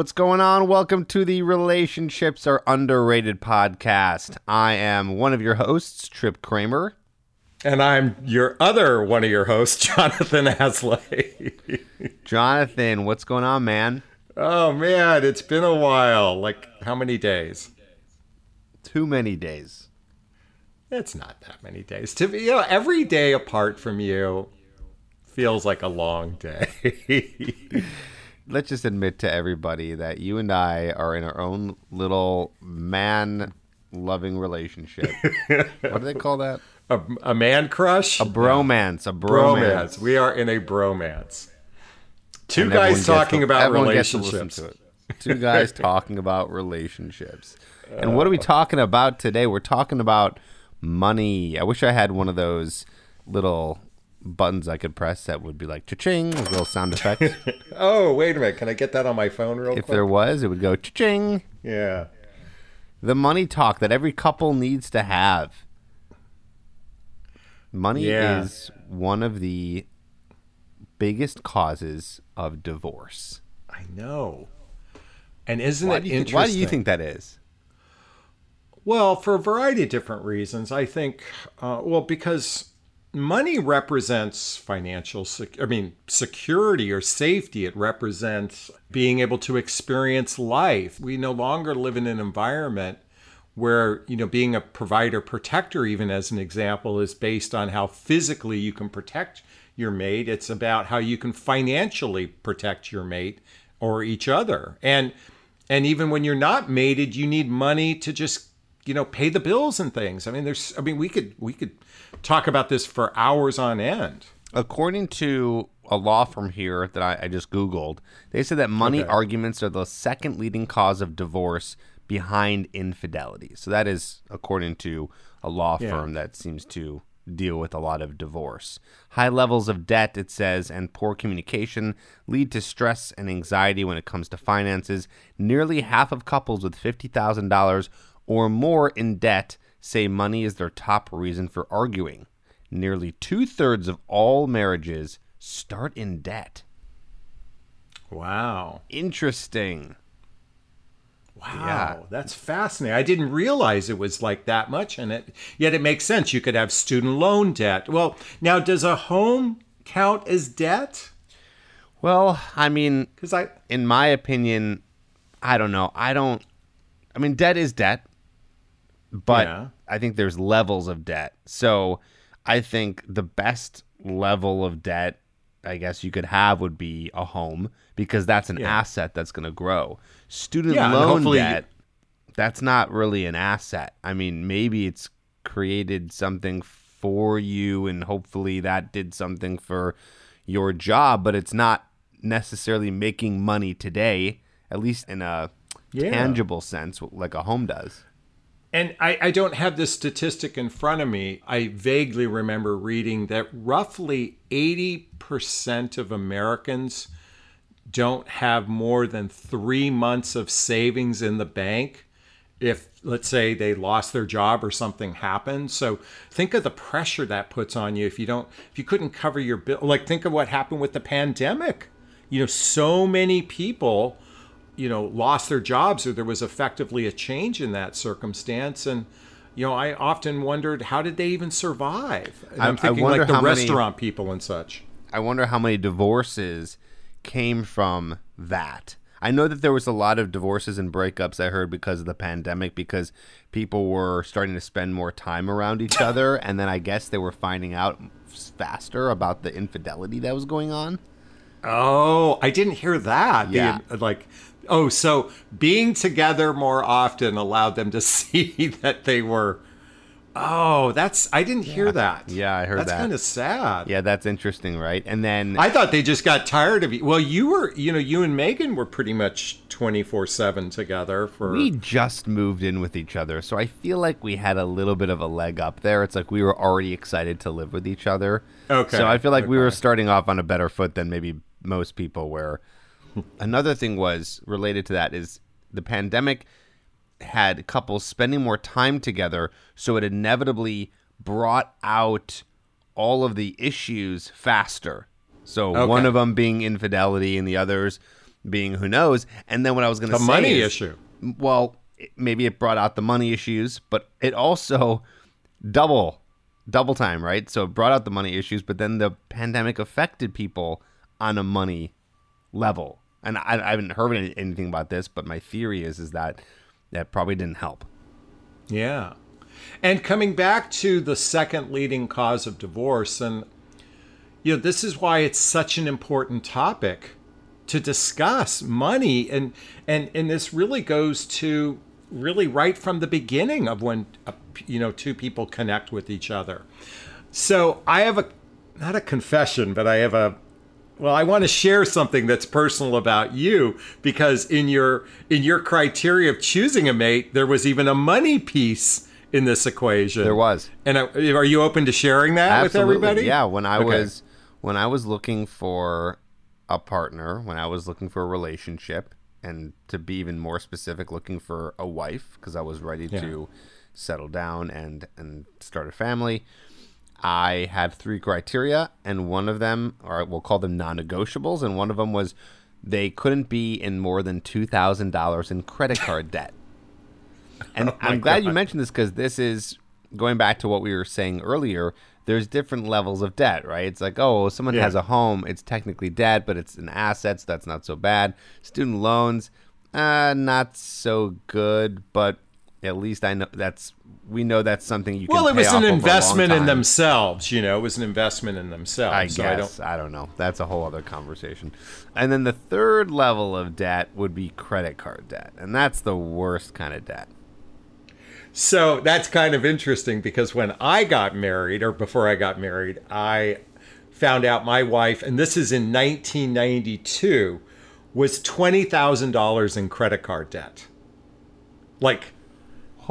What's going on? Welcome to the Relationships Are Underrated podcast. I am one of your hosts, Tripp Kramer. And I'm your other one of your hosts, Jonathon Aslay. Jonathon, what's going on, man? Oh, man, it's been a while. Like, how many days? Too many days. It's not that many days. To be, you know, every day apart from you feels like a long day. Let's just admit to everybody that you and I are in our own little man loving relationship. what do they call that? A, a man crush? A bromance. A bromance. bromance. We are in a bromance. Two and guys talking to, about relationships. Two guys talking about relationships. And what are we uh, talking about today? We're talking about money. I wish I had one of those little buttons I could press that would be like cha-ching, little sound effect. oh, wait a minute. Can I get that on my phone real if quick? If there was, it would go cha-ching. Yeah. The money talk that every couple needs to have. Money yeah. is one of the biggest causes of divorce. I know. And isn't why it think, interesting? Why do you think that is? Well, for a variety of different reasons. I think, uh, well, because money represents financial, sec- I mean, security or safety. It represents being able to experience life. We no longer live in an environment where you know being a provider protector even as an example is based on how physically you can protect your mate it's about how you can financially protect your mate or each other and and even when you're not mated you need money to just you know pay the bills and things i mean there's i mean we could we could talk about this for hours on end according to a law firm here that I, I just googled they said that money okay. arguments are the second leading cause of divorce behind infidelity. So that is according to a law firm that seems to deal with a lot of divorce. High levels of debt, it says, and poor communication lead to stress and anxiety when it comes to finances. Nearly half of couples with $50,000 or more in debt say money is their top reason for arguing. Nearly two thirds of all marriages start in debt. Wow. Interesting. Wow, yeah. that's fascinating. I didn't realize it was like that much and it. Yet it makes sense. You could have student loan debt. Well, now does a home count as debt? Well, I mean, because I, in my opinion, I don't know. I don't. I mean, debt is debt, but yeah. I think there's levels of debt. So I think the best level of debt, I guess you could have, would be a home because that's an yeah. asset that's going to grow. Student yeah, loan debt, that's not really an asset. I mean, maybe it's created something for you and hopefully that did something for your job, but it's not necessarily making money today, at least in a yeah. tangible sense, like a home does. And I, I, don't have this statistic in front of me. I vaguely remember reading that roughly 80% of Americans don't have more than three months of savings in the bank if let's say they lost their job or something happened. So think of the pressure that puts on you if you don't if you couldn't cover your bill. Like think of what happened with the pandemic. You know so many people you know lost their jobs or there was effectively a change in that circumstance and you know i often wondered how did they even survive and i'm thinking like the restaurant many, people and such i wonder how many divorces came from that. I know that there was a lot of divorces and breakups I heard because of the pandemic because people were starting to spend more time around each other and then I guess they were finding out faster about the infidelity that was going on. Oh, I didn't hear that. Yeah. The, like oh, so being together more often allowed them to see that they were Oh, that's I didn't yeah. hear that. Yeah, I heard that's that. That's kind of sad. Yeah, that's interesting, right? And then I thought they just got tired of you. Well, you were, you know, you and Megan were pretty much twenty four seven together for. We just moved in with each other, so I feel like we had a little bit of a leg up there. It's like we were already excited to live with each other. Okay. So I feel like okay. we were starting off on a better foot than maybe most people were. Another thing was related to that is the pandemic had couples spending more time together, so it inevitably brought out all of the issues faster. So okay. one of them being infidelity, and the others being who knows. And then what I was going to the say money is, issue. Well, it- maybe it brought out the money issues, but it also double double time, right? So it brought out the money issues, but then the pandemic affected people on a money level. And I, I haven't heard any- anything about this, but my theory is is that that probably didn't help. Yeah. And coming back to the second leading cause of divorce, and you know, this is why it's such an important topic to discuss money and and and this really goes to really right from the beginning of when uh, you know two people connect with each other. So I have a not a confession, but I have a well, I want to share something that's personal about you because in your in your criteria of choosing a mate, there was even a money piece in this equation. There was. And uh, are you open to sharing that with Absolutely. everybody? Yeah, when I Okay. was when I was looking for a partner, when I was looking for a relationship, and to be even more specific, looking for a wife because I was ready Yeah. to settle down and and start a family. I have three criteria, and one of them, or we'll call them non-negotiables, and one of them was they couldn't be in more than two thousand dollars in credit card debt. And I'm glad you mentioned this because this is going back to what we were saying earlier. There's different levels of debt, right? It's like, oh, someone Yeah. has a home, it's technically debt, but it's an asset, so that's not so bad. Student loans, uh, not so good, but at least I know that's we know that's something you can. Well, it was an over a long investment in themselves, you know. It was an investment in themselves. I so guess I don't, know. That's a whole other conversation. And then the third level of debt would be credit card debt, and that's the worst kind of debt. So that's kind of interesting because when I got married, or before I got married, I found out my wife, and this is in 1992, was twenty thousand dollars in credit card debt. Like,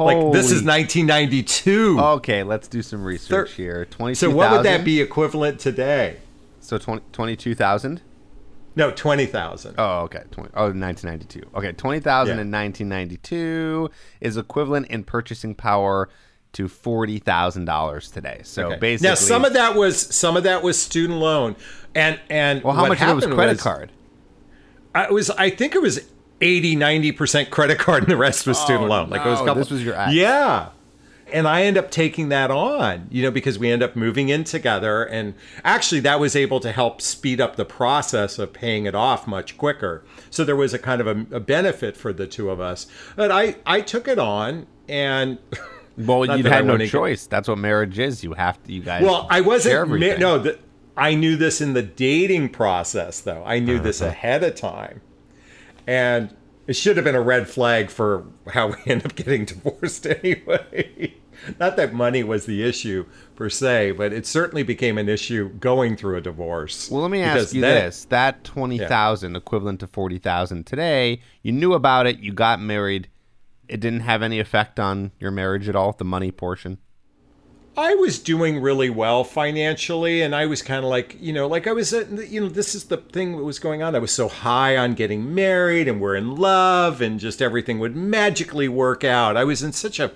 like this is 1992. Okay, let's do some research Thir- here. So what would that be equivalent today? So 20, 22,000? No, twenty thousand. Oh, okay. 20, oh, 1992. Okay, 20,000 Yeah. in 1992 is equivalent in purchasing power to $40,000 today. So Okay. basically now some of that was some of that was student loan, and and Well, how much of it was credit card? I was I think it was 80 90% credit card and the rest was student Oh, loan. Like it was a couple this was your ex. Yeah. And I end up taking that on, you know, because we end up moving in together and actually that was able to help speed up the process of paying it off much quicker. So there was a kind of a, a benefit for the two of us. But I I took it on and Well, you had no get- choice. That's what marriage is. You have to, you guys. Well, I wasn't. Ma- no, the, I knew this in the dating process, though. I knew Uh-huh. this ahead of time, and it should have been a red flag for how we end up getting divorced anyway. Not that money was the issue per se, but it certainly became an issue going through a divorce. Well, let me ask you this: that twenty thousand, equivalent to forty thousand today, you knew about it. You got married. It didn't have any effect on your marriage at all. The money portion. I was doing really well financially, and I was kind of like, you know, like I was, uh, you know, this is the thing that was going on. I was so high on getting married, and we're in love, and just everything would magically work out. I was in such a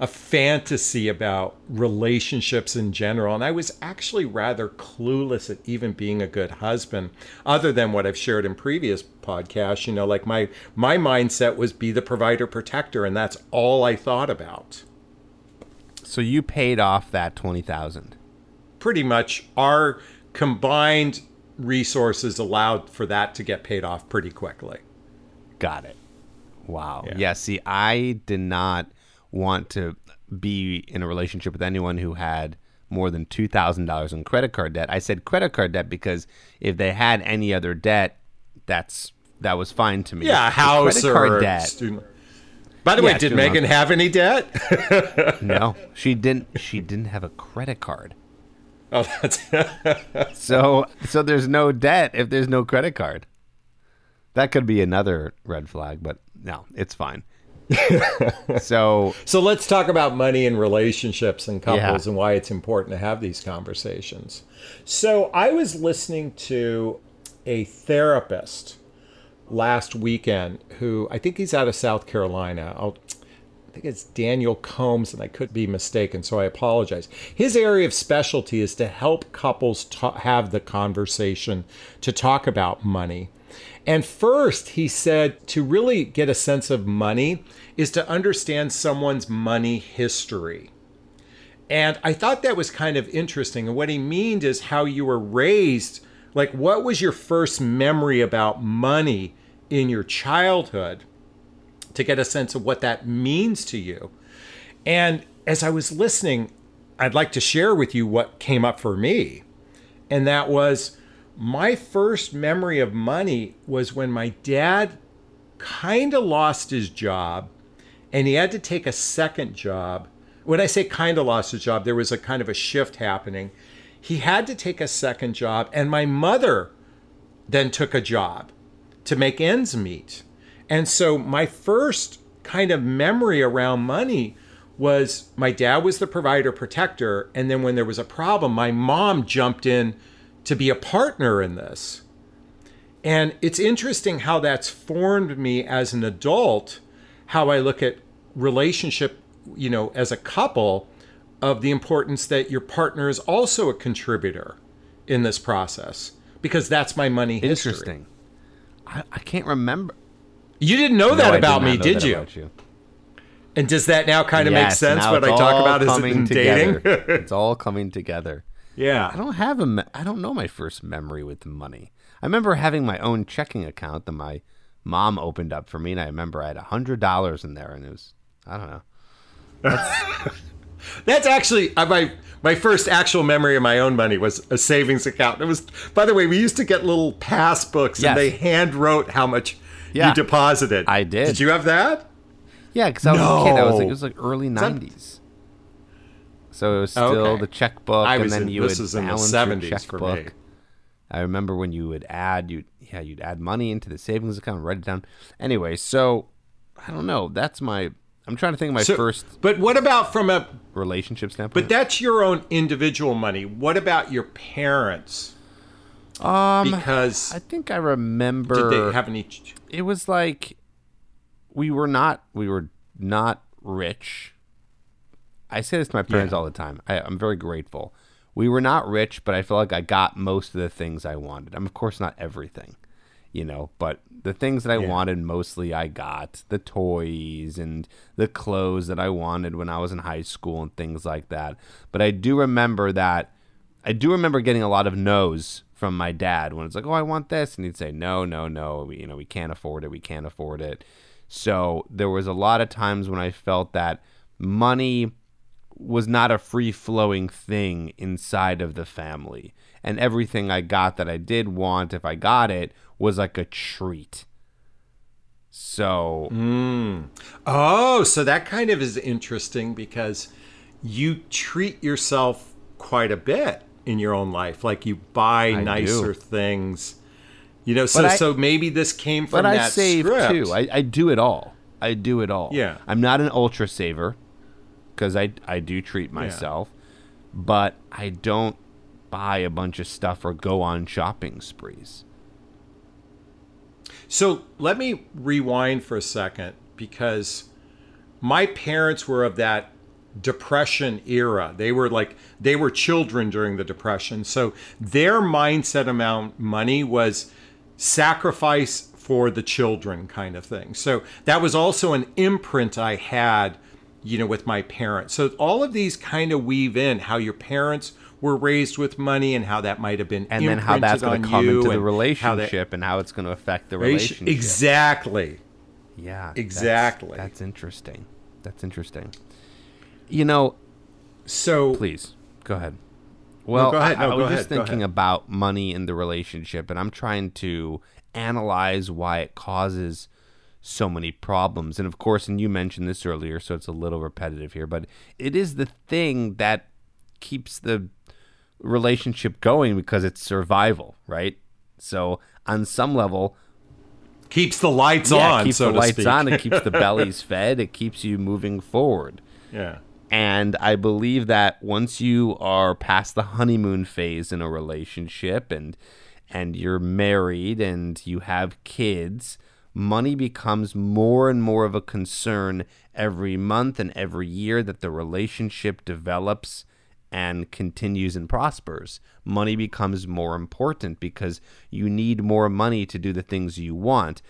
a fantasy about relationships in general, and I was actually rather clueless at even being a good husband, other than what I've shared in previous podcasts. You know, like my my mindset was be the provider protector, and that's all I thought about. So you paid off that twenty thousand. pretty much our combined resources allowed for that to get paid off pretty quickly. Got it. Wow. Yeah. Yeah. See, I did not want to be in a relationship with anyone who had more than two thousand dollars in credit card debt. I said credit card debt because if they had any other debt, that's that was fine to me. Yeah, house credit or card debt. student. By the way, did Megan have any debt? No, she didn't. She didn't have a credit card. oh, that's So, so there's no debt if there's no credit card. That could be another red flag, but no, it's fine. so, so. Let's talk about money and relationships and couples Yeah. and why it's important to have these conversations. So I was listening to a therapist last weekend who I think he's out of South Carolina. I'll, I think it's Daniel Combs, and I could be mistaken, so I apologize. His area of specialty is to help couples have the conversation to talk about money. And first, he said to really get a sense of money is to understand someone's money history. And I thought that was kind of interesting. And what he means is how you were raised. Like, what was your first memory about money in your childhood to get a sense of what that means to you? And as I was listening, I'd like to share with you what came up for me. And that was my first memory of money was when my dad kind of lost his job and he had to take a second job. When I say kind of lost his job, there was a kind of a shift happening. He had to take a second job, and my mother then took a job to make ends meet. And so my first kind of memory around money was my dad was the provider protector and then when there was a problem my mom jumped in to be a partner in this and it's interesting how that's formed me as an adult how i look at relationship you know as a couple of the importance that your partner is also a contributor in this process because that's my money history. interesting I, I can't remember you didn't know no, that about did me did you? you? And does that now kind of yes, make sense what I talk about is in dating? it's all coming together. Yeah. I don't have a. Me- I don't know my first memory with money. I remember having my own checking account that my mom opened up for me, and I remember I had a hundred dollars in there, and it was I don't know. That's, actually uh, my my first actual memory of my own money was a savings account. It was, by the way, we used to get little passbooks yes. and they hand wrote how much yeah. you deposited. I did. Did you have that? Yeah, because I was no. a kid. I was like, it was like early '90s. So it was still okay. the checkbook, and then in, you would balance your checkbook. I remember when you would add, you yeah, you'd add money into the savings account, write it down. Anyway, so I don't know. That's my. I'm trying to think of my so, first. But what about from a relationship standpoint? But that's your own individual money. What about your parents? Um, because I think I remember. Did they have any? It was like we were not we were not rich. I say this to my parents yeah. all the time. I, I'm very grateful. We were not rich, but I feel like I got most of the things I wanted. I'm of course not everything, you know, but the things that I yeah. wanted mostly I got. The toys and the clothes that I wanted when I was in high school and things like that. But I do remember that I do remember getting a lot of no's from my dad when it's like, "Oh, I want this," and he'd say, "No, no, no. We, you know, we can't afford it. We can't afford it." So there was a lot of times when I felt that money was not a free flowing thing inside of the family. And everything I got that I did want, if I got it, was like a treat. So. Mm. Oh, so that kind of is interesting because you treat yourself quite a bit in your own life. Like you buy I nicer do. things you know, so I, so maybe this came from but that I save script. too. I, I do it all. I do it all. Yeah. I'm not an ultra saver because I I do treat myself, yeah. but I don't buy a bunch of stuff or go on shopping sprees. So let me rewind for a second because my parents were of that depression era. They were like they were children during the depression. So their mindset amount money was sacrifice for the children kind of thing. So that was also an imprint I had, you know, with my parents. So all of these kind of weave in how your parents were raised with money and how that might have been and then how that's going to come into the relationship how that, and how it's going to affect the relationship. Exactly. Yeah. Exactly. That's, that's interesting. That's interesting. You know, so please go ahead. Well, no, I, I, was just thinking about money in the relationship, and I'm trying to analyze why it causes so many problems. And of course, and you mentioned this earlier, so it's a little repetitive here, but it is the thing that keeps the relationship going because it's survival, right? So on some level, keeps the lights yeah, on. keeps so the lights speak. on. It keeps the bellies fed. It keeps you moving forward. Yeah. And I believe that once you are past the honeymoon phase in a relationship and and you're married and you have kids, money becomes more and more of a concern every month and every year that the relationship develops and continues and prospers. Money becomes more important because you need more money to do the things you want.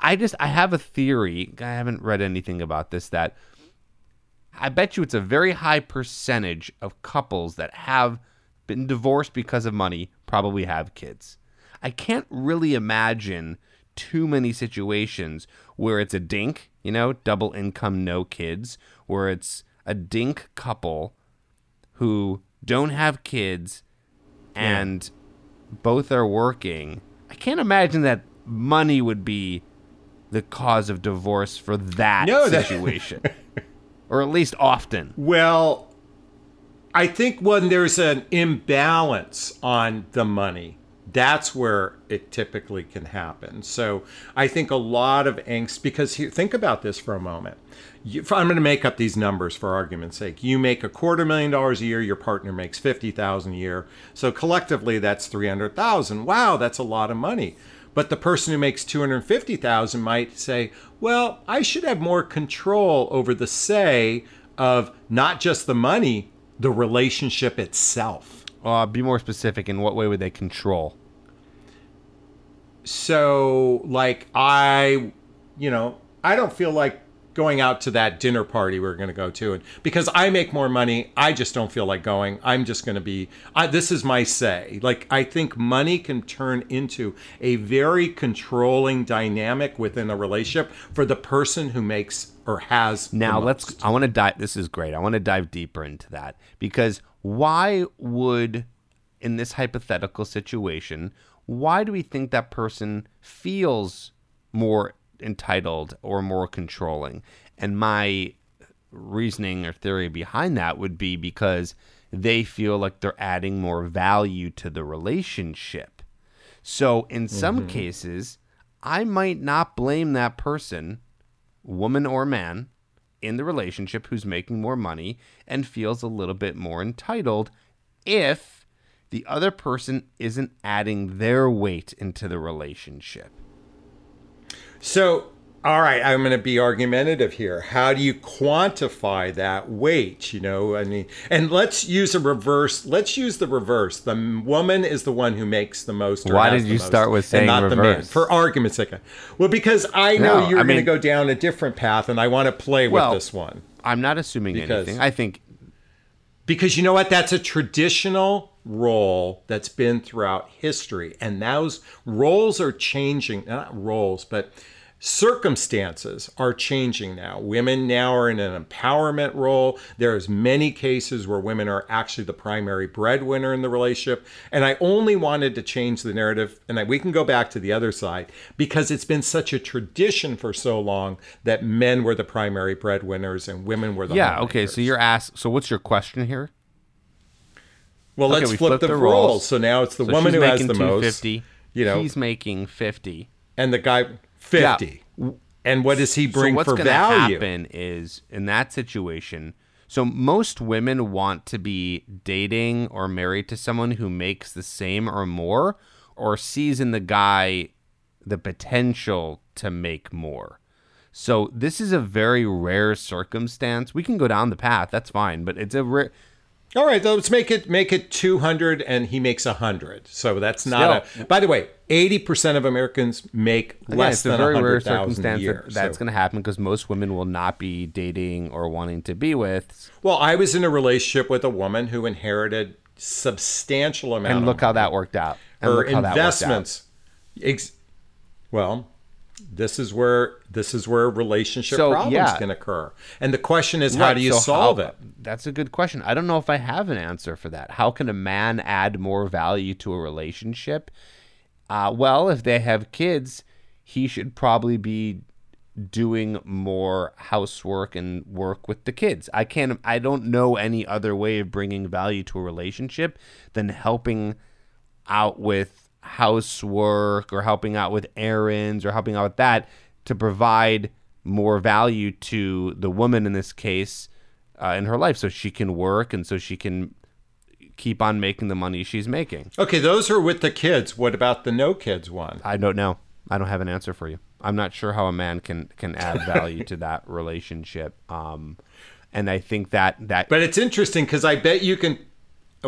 I just I have a theory. I haven't read anything about this that I bet you it's a very high percentage of couples that have been divorced because of money probably have kids. I can't really imagine too many situations where it's a dink, you know, double income, no kids, where it's a dink couple who don't have kids and yeah. both are working. I can't imagine that money would be the cause of divorce for that no, situation. That... or at least often. Well, I think when there's an imbalance on the money, that's where it typically can happen. So I think a lot of angst, because think about this for a moment. You, I'm going to make up these numbers for argument's sake. You make a quarter million dollars a year, your partner makes 50,000 a year. So collectively that's 300,000. Wow, that's a lot of money. But the person who makes 250,000 might say, "Well, I should have more control over the say of not just the money, the relationship itself." Uh, be more specific. In what way would they control? So, like, I, you know, I don't feel like going out to that dinner party we're going to go to and because i make more money i just don't feel like going i'm just going to be I, this is my say like i think money can turn into a very controlling dynamic within a relationship for the person who makes or has now let's i want to dive this is great i want to dive deeper into that because why would in this hypothetical situation why do we think that person feels more entitled or more controlling. And my reasoning or theory behind that would be because they feel like they're adding more value to the relationship. So in some mm-hmm. cases, I might not blame that person, woman or man, in the relationship who's making more money and feels a little bit more entitled if the other person isn't adding their weight into the relationship. So, all right, I'm going to be argumentative here. How do you quantify that weight? You know, I mean, and let's use a reverse. Let's use the reverse. The woman is the one who makes the most. Why did you start with saying not reverse? The man, for argument's sake. Well, because I know no, you're going to go down a different path, and I want to play well, with this one. I'm not assuming because, anything. I think because you know what? That's a traditional role that's been throughout history, and those roles are changing. Not roles, but circumstances are changing now. Women now are in an empowerment role. There's many cases where women are actually the primary breadwinner in the relationship. And I only wanted to change the narrative, and we can go back to the other side because it's been such a tradition for so long that men were the primary breadwinners and women were the yeah. Okay, so you're asked. So what's your question here? Well, okay, let's we flip the, the roles. roles. So now it's the so woman who has the most. You know, he's making fifty, and the guy 50. Yeah. And what does he bring so what's for value? happen is in that situation, so most women want to be dating or married to someone who makes the same or more or sees in the guy the potential to make more. So this is a very rare circumstance. We can go down the path, that's fine, but it's a rare all right, let's make it make it 200 and he makes 100. So that's not Still, a By the way, 80% of Americans make again, less than a very rare circumstance year, that, that's so. going to happen because most women will not be dating or wanting to be with. Well, I was in a relationship with a woman who inherited substantial amount And look how that worked out. And her investments ex- well, this is where this is where relationship so, problems yeah. can occur. And the question is right, how do you so solve how, it? That's a good question. I don't know if i have an answer for that. How can a man add more value to a relationship? Uh, well if they have kids he should probably be doing more housework and work with the kids. I can't i don't know any other way of bringing value to a relationship than helping out with housework or helping out with errands or helping out with that to provide more value to the woman in this case uh, in her life so she can work and so she can keep on making the money she's making. Okay, those are with the kids. What about the no kids one? I don't know. I don't have an answer for you. I'm not sure how a man can can add value to that relationship. Um, And I think that that. But it's interesting because I bet you can.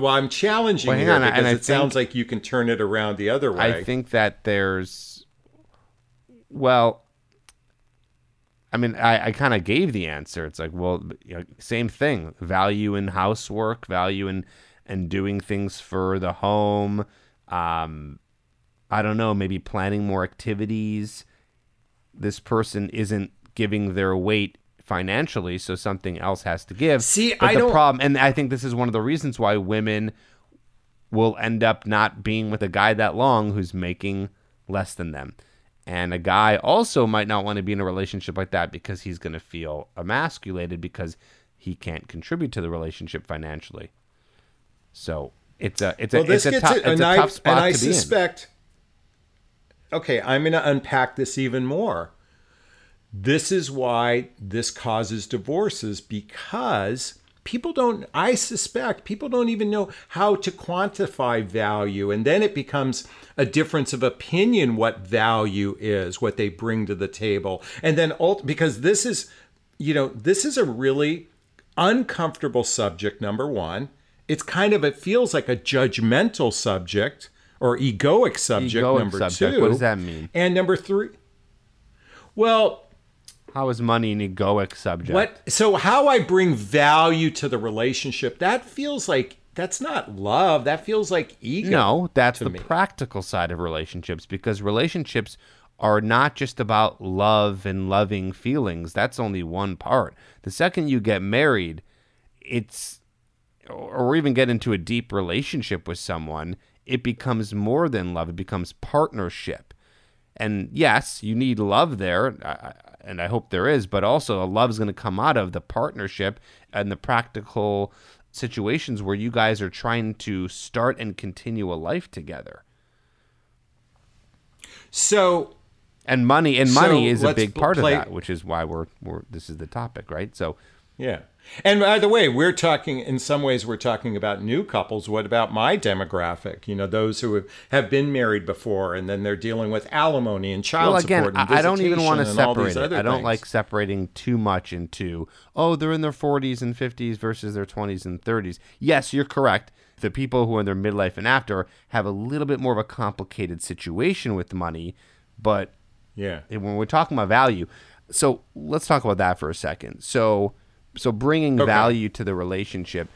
Well, I'm challenging well, you because it think, sounds like you can turn it around the other way. I think that there's. Well, I mean, I, I kind of gave the answer. It's like, well, you know, same thing. Value in housework, value in and doing things for the home. Um, I don't know, maybe planning more activities. This person isn't giving their weight financially, so something else has to give. See, but I the don't... problem, and I think this is one of the reasons why women will end up not being with a guy that long who's making less than them. And a guy also might not want to be in a relationship like that because he's going to feel emasculated because he can't contribute to the relationship financially. So it's a it's a well, it's a, tough, it's a tough spot and I to suspect, be in. Okay, I'm going to unpack this even more. This is why this causes divorces because people don't i suspect people don't even know how to quantify value and then it becomes a difference of opinion what value is what they bring to the table. And then because this is you know this is a really uncomfortable subject number one. It's kind of it feels like a judgmental subject or egoic subject egoic number subject. two what does that mean? And number three well how is money an egoic subject? What? So how I bring value to the relationship? That feels like that's not love. That feels like ego. No, that's the me. practical side of relationships because relationships are not just about love and loving feelings. That's only one part. The second you get married, it's or even get into a deep relationship with someone, it becomes more than love. It becomes partnership. And yes, you need love there and I hope there is, but also a love is going to come out of the partnership and the practical situations where you guys are trying to start and continue a life together. So, and money and money so is a big part play, of that, which is why we're, we're this is the topic, right? So, yeah. And by the way, we're talking, in some ways, we're talking about new couples. What about my demographic? You know, those who have been married before and then they're dealing with alimony and child well, again, support and I don't even want to separate it. I don't things. like separating too much into, oh, they're in their 40s and 50s versus their 20s and 30s. Yes, you're correct. The people who are in their midlife and after have a little bit more of a complicated situation with money, but yeah, when we're talking about value, so let's talk about that for a second. So so bringing okay. value to the relationship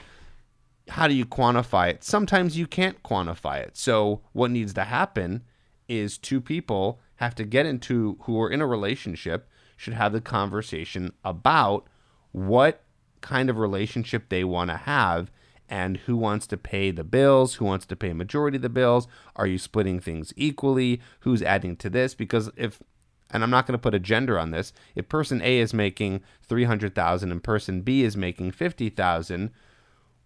how do you quantify it? Sometimes you can't quantify it. So what needs to happen is two people have to get into who are in a relationship should have the conversation about what kind of relationship they want to have and who wants to pay the bills, who wants to pay majority of the bills, are you splitting things equally, who's adding to this? Because if and I'm not going to put a gender on this. If person A is making 300,000 and person B is making 50,000,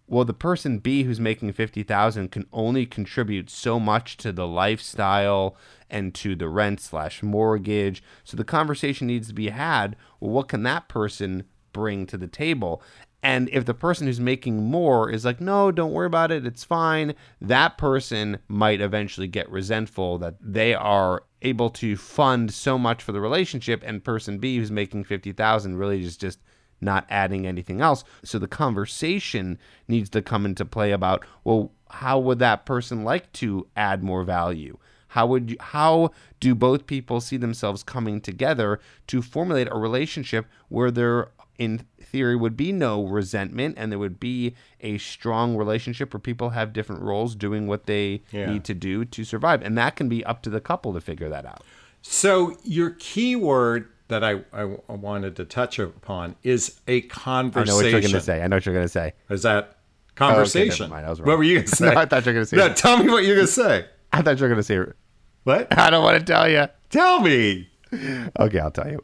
well the person B who's making 50,000 can only contribute so much to the lifestyle and to the rent slash mortgage. So the conversation needs to be had, well what can that person bring to the table? And if the person who's making more is like, no, don't worry about it, it's fine, that person might eventually get resentful that they are able to fund so much for the relationship and person B who's making 50,000 really is just not adding anything else. So the conversation needs to come into play about, well, how would that person like to add more value? How would you, how do both people see themselves coming together to formulate a relationship where they're in theory would be no resentment and there would be a strong relationship where people have different roles doing what they yeah. need to do to survive and that can be up to the couple to figure that out so your key word that I, I wanted to touch upon is a conversation. I know what you're going to say. I know what you're going to say. Is that conversation? Oh, okay. What were you going to say? no, I thought you were going to say. No, tell me what you're going to say. I thought you were going to say. What? I don't want to tell you. Tell me. Okay, I'll tell you.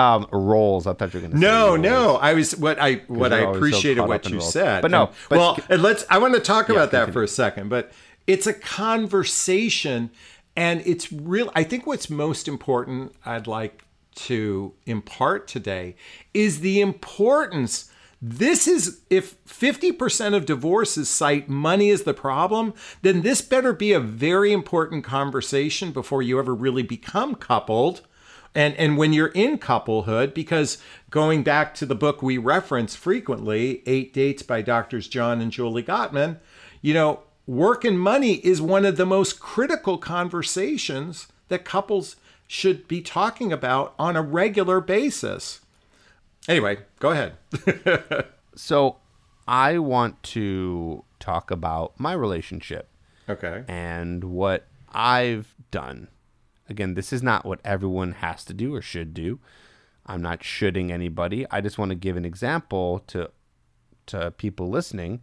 Um, roles. I thought you were going to. No, no. I was what I what I appreciated so what you roles. said. But no. And, but, well, and let's. I want to talk yeah, about that continue. for a second. But it's a conversation, and it's real. I think what's most important. I'd like to impart today is the importance. This is if 50% of divorces cite money as the problem, then this better be a very important conversation before you ever really become coupled And and when you're in couplehood, because going back to the book we reference frequently, Eight Dates by Doctors John and Julie Gottman, you know, work and money is one of the most critical conversations that couples should be talking about on a regular basis. Anyway, go ahead. so I want to talk about my relationship. Okay. And what I've done. Again, this is not what everyone has to do or should do. I'm not shoulding anybody. I just want to give an example to to people listening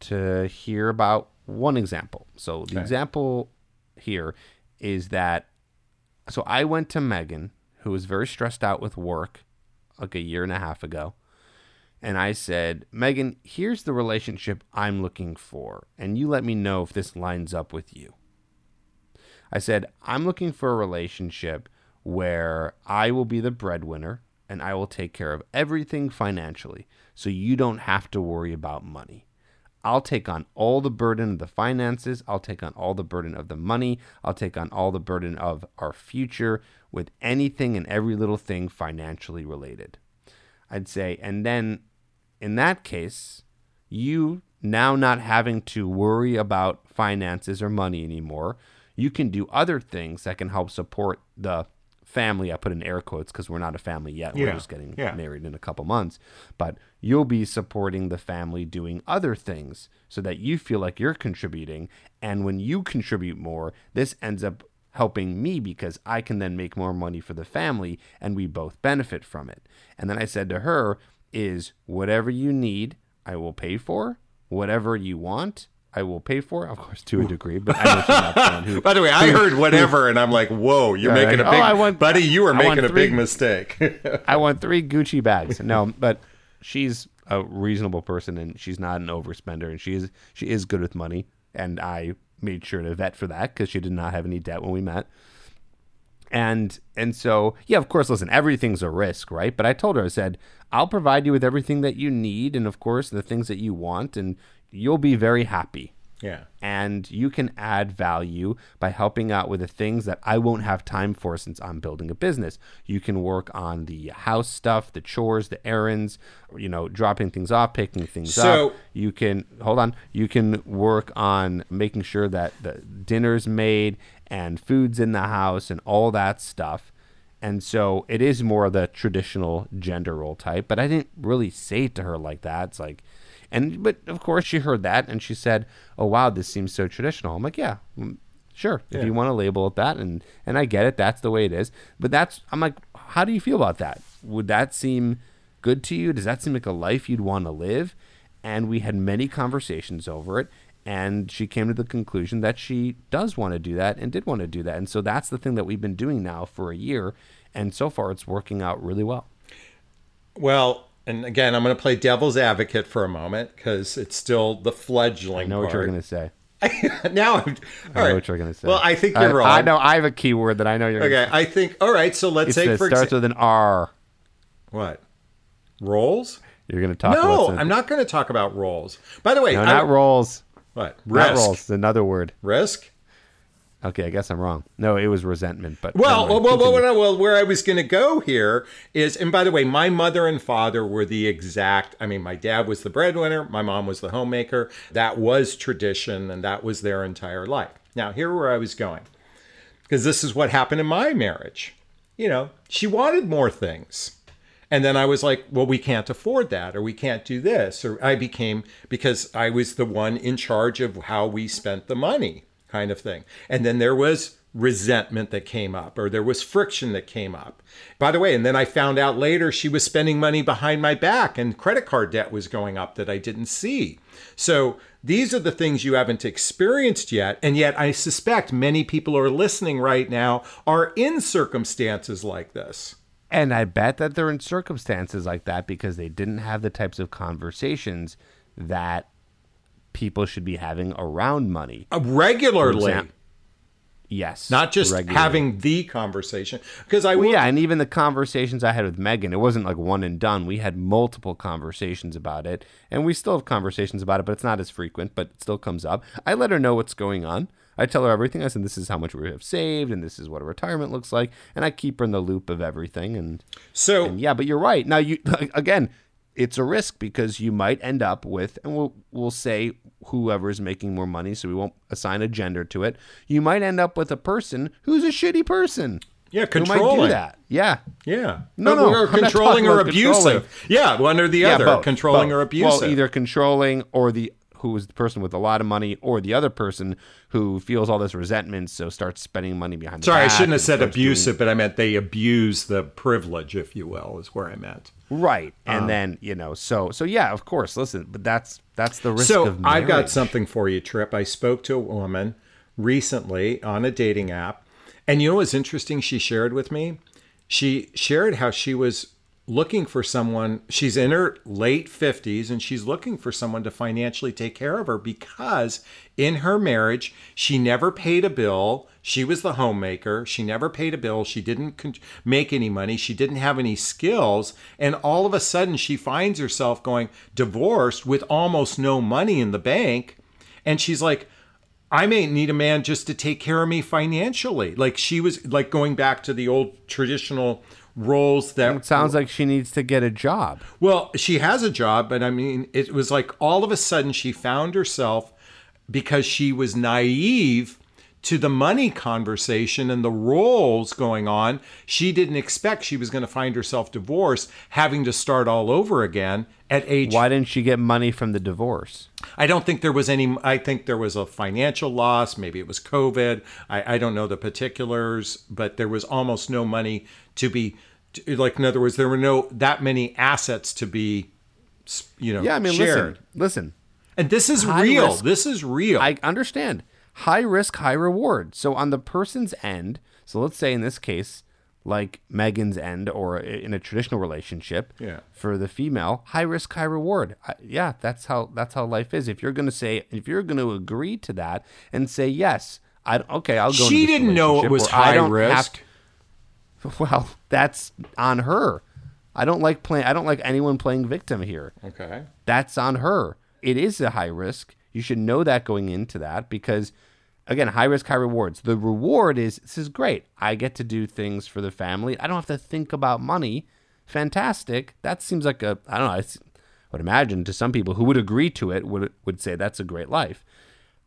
to hear about one example. So the okay. example here is that so I went to Megan, who was very stressed out with work like a year and a half ago. And I said, Megan, here's the relationship I'm looking for. And you let me know if this lines up with you. I said, I'm looking for a relationship where I will be the breadwinner and I will take care of everything financially. So you don't have to worry about money. I'll take on all the burden of the finances. I'll take on all the burden of the money. I'll take on all the burden of our future with anything and every little thing financially related. I'd say, and then in that case, you now not having to worry about finances or money anymore you can do other things that can help support the family. I put in air quotes because we're not a family yet. We're just getting yeah. married in a couple months. But you'll be supporting the family doing other things so that you feel like you're contributing. And when you contribute more, this ends up helping me because I can then make more money for the family and we both benefit from it. And then I said to her, is whatever you need, I will pay for. Whatever you want, I will pay for, of course, to a degree. But I know she's not who. By the way, I heard whatever, and I'm like, "Whoa, you're making a big, oh, I want, buddy. You are making a three, big mistake." I want three Gucci bags. No, but she's a reasonable person, and she's not an overspender, and she is she is good with money. And I made sure to vet for that because she did not have any debt when we met. And and so yeah, of course, listen, everything's a risk, right? But I told her, I said, I'll provide you with everything that you need, and of course, the things that you want, and you'll be very happy. Yeah. And you can add value by helping out with the things that I won't have time for since I'm building a business. You can work on the house stuff, the chores, the errands, you know, dropping things off, picking things so, up. You can hold on. You can work on making sure that the dinner's made and food's in the house and all that stuff. And so it is more the traditional gender role type, but I didn't really say it to her like that. It's like and but of course she heard that and she said, "Oh wow, this seems so traditional." I'm like, "Yeah, mm, sure. If you want to label it that, and and I get it, that's the way it is. But that's I'm like, how do you feel about that? Would that seem good to you? Does that seem like a life you'd want to live? And we had many conversations over it. And she came to the conclusion that she does want to do that and did want to do that. And so that's the thing that we've been doing now for a year. And so far, it's working out really well. Well, and again, I'm going to play devil's advocate for a moment because it's still the fledgling. I know part. what you're going to say. now, I'm, I know right. what you're going to say. Well, I think you're I, wrong. I know I have a keyword that I know you're. Okay, I think. All right, so let's it's say for starts exa- with an R. What? Rolls? You're going to talk. No, I'm not going to talk about rolls. By the way, no, not rolls. What? Risk. Not rolls. Another word. Risk. Okay, I guess I'm wrong. No, it was resentment. But well, well, well, well, well, where I was going to go here is, and by the way, my mother and father were the exact. I mean, my dad was the breadwinner, my mom was the homemaker. That was tradition, and that was their entire life. Now, here where I was going, because this is what happened in my marriage. You know, she wanted more things. And then I was like, well, we can't afford that, or we can't do this. Or I became, because I was the one in charge of how we spent the money kind of thing. And then there was resentment that came up or there was friction that came up. By the way, and then I found out later she was spending money behind my back and credit card debt was going up that I didn't see. So these are the things you haven't experienced yet. And yet I suspect many people who are listening right now are in circumstances like this. And I bet that they're in circumstances like that because they didn't have the types of conversations that people should be having around money uh, regularly. Yes, not just regularly. having the conversation. Because I yeah, and even the conversations I had with Megan, it wasn't like one and done. We had multiple conversations about it, and we still have conversations about it, but it's not as frequent. But it still comes up. I let her know what's going on. I tell her everything. I said, this is how much we have saved, and this is what a retirement looks like, and I keep her in the loop of everything. And so, and yeah, but you're right. Now you again, it's a risk because you might end up with, and we'll we'll say whoever is making more money, so we won't assign a gender to it. You might end up with a person who's a shitty person. Yeah, controlling. Who might do that. Yeah. Yeah. No, no. Or controlling or abusive. Controlling. Yeah, one or the yeah, other. Both, controlling both. or abusive. Well, either controlling or the who is the person with a lot of money, or the other person who feels all this resentment, so starts spending money behind. The Sorry, I shouldn't have said abusive, doing... but I meant they abuse the privilege, if you will, is where I meant. Right, and um, then you know, so so yeah, of course. Listen, but that's that's the risk. So I've got something for you, Tripp. I spoke to a woman recently on a dating app, and you know what's interesting? She shared with me. She shared how she was looking for someone. She's in her late 50s and she's looking for someone to financially take care of her because in her marriage, she never paid a bill. She was the homemaker. She never paid a bill. She didn't make any money. She didn't have any skills. And all of a sudden, she finds herself going divorced with almost no money in the bank. And she's like, I may need a man just to take care of me financially. Like she was like going back to the old traditional roles that it sounds like she needs to get a job. Well, she has a job, but I mean, it was like all of a sudden she found herself because she was naive to the money conversation and the roles going on. She didn't expect she was going to find herself divorced, having to start all over again at age. Why didn't she get money from the divorce? I don't think there was any. I think there was a financial loss. Maybe it was COVID. I, I don't know the particulars, but there was almost no money to be. Like in other words, there were no that many assets to be, you know. Yeah, I mean, shared. listen, listen. And this is high real. Risk, this is real. I understand. High risk, high reward. So on the person's end, so let's say in this case, like Megan's end or in a traditional relationship, yeah. for the female, high risk, high reward. I, yeah, that's how that's how life is. If you're going to say, if you're going to agree to that and say yes, I okay, I'll go. She didn't know it was high risk. To, well, that's on her. I don't like playing. I don't like anyone playing victim here. Okay, that's on her it is a high risk. You should know that going into that because, again, high risk, high rewards. The reward is this is great. I get to do things for the family. I don't have to think about money. Fantastic. That seems like a, I don't know, I would imagine to some people who would agree to it would, would say that's a great life.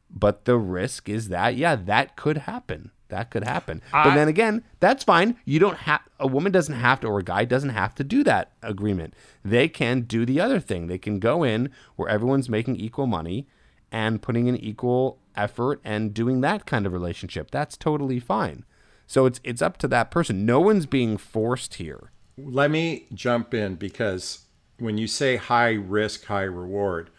But the risk is that, yeah, that could happen. That could happen. I, but then again, that's fine. You don't have a woman doesn't have to or a guy doesn't have to do that agreement. They can do the other thing. They can go in where everyone's making equal money and putting in equal effort and doing that kind of relationship. That's totally fine. So it's it's up to that person. No one's being forced here. Let me jump in because when you say high risk, high reward,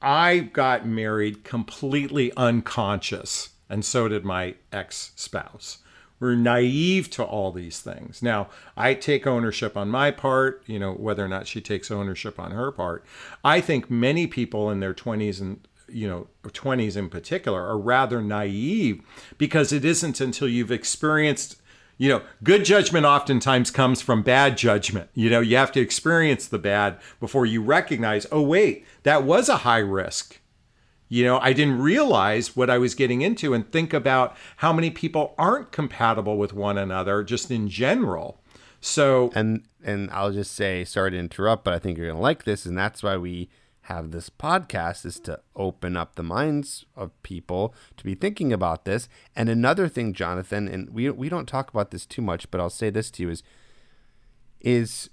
I got married completely unconscious and so did my ex spouse. We're naive to all these things. Now, I take ownership on my part, you know, whether or not she takes ownership on her part. I think many people in their 20s and you know 20s in particular are rather naive because it isn't until you've experienced you know good judgment oftentimes comes from bad judgment you know you have to experience the bad before you recognize oh wait that was a high risk you know, I didn't realize what I was getting into and think about how many people aren't compatible with one another just in general. So and and I'll just say sorry to interrupt, but I think you're to like this and that's why we have this podcast is to open up the minds of people to be thinking about this. And another thing, Jonathon, and we we don't talk about this too much, but I'll say this to you is is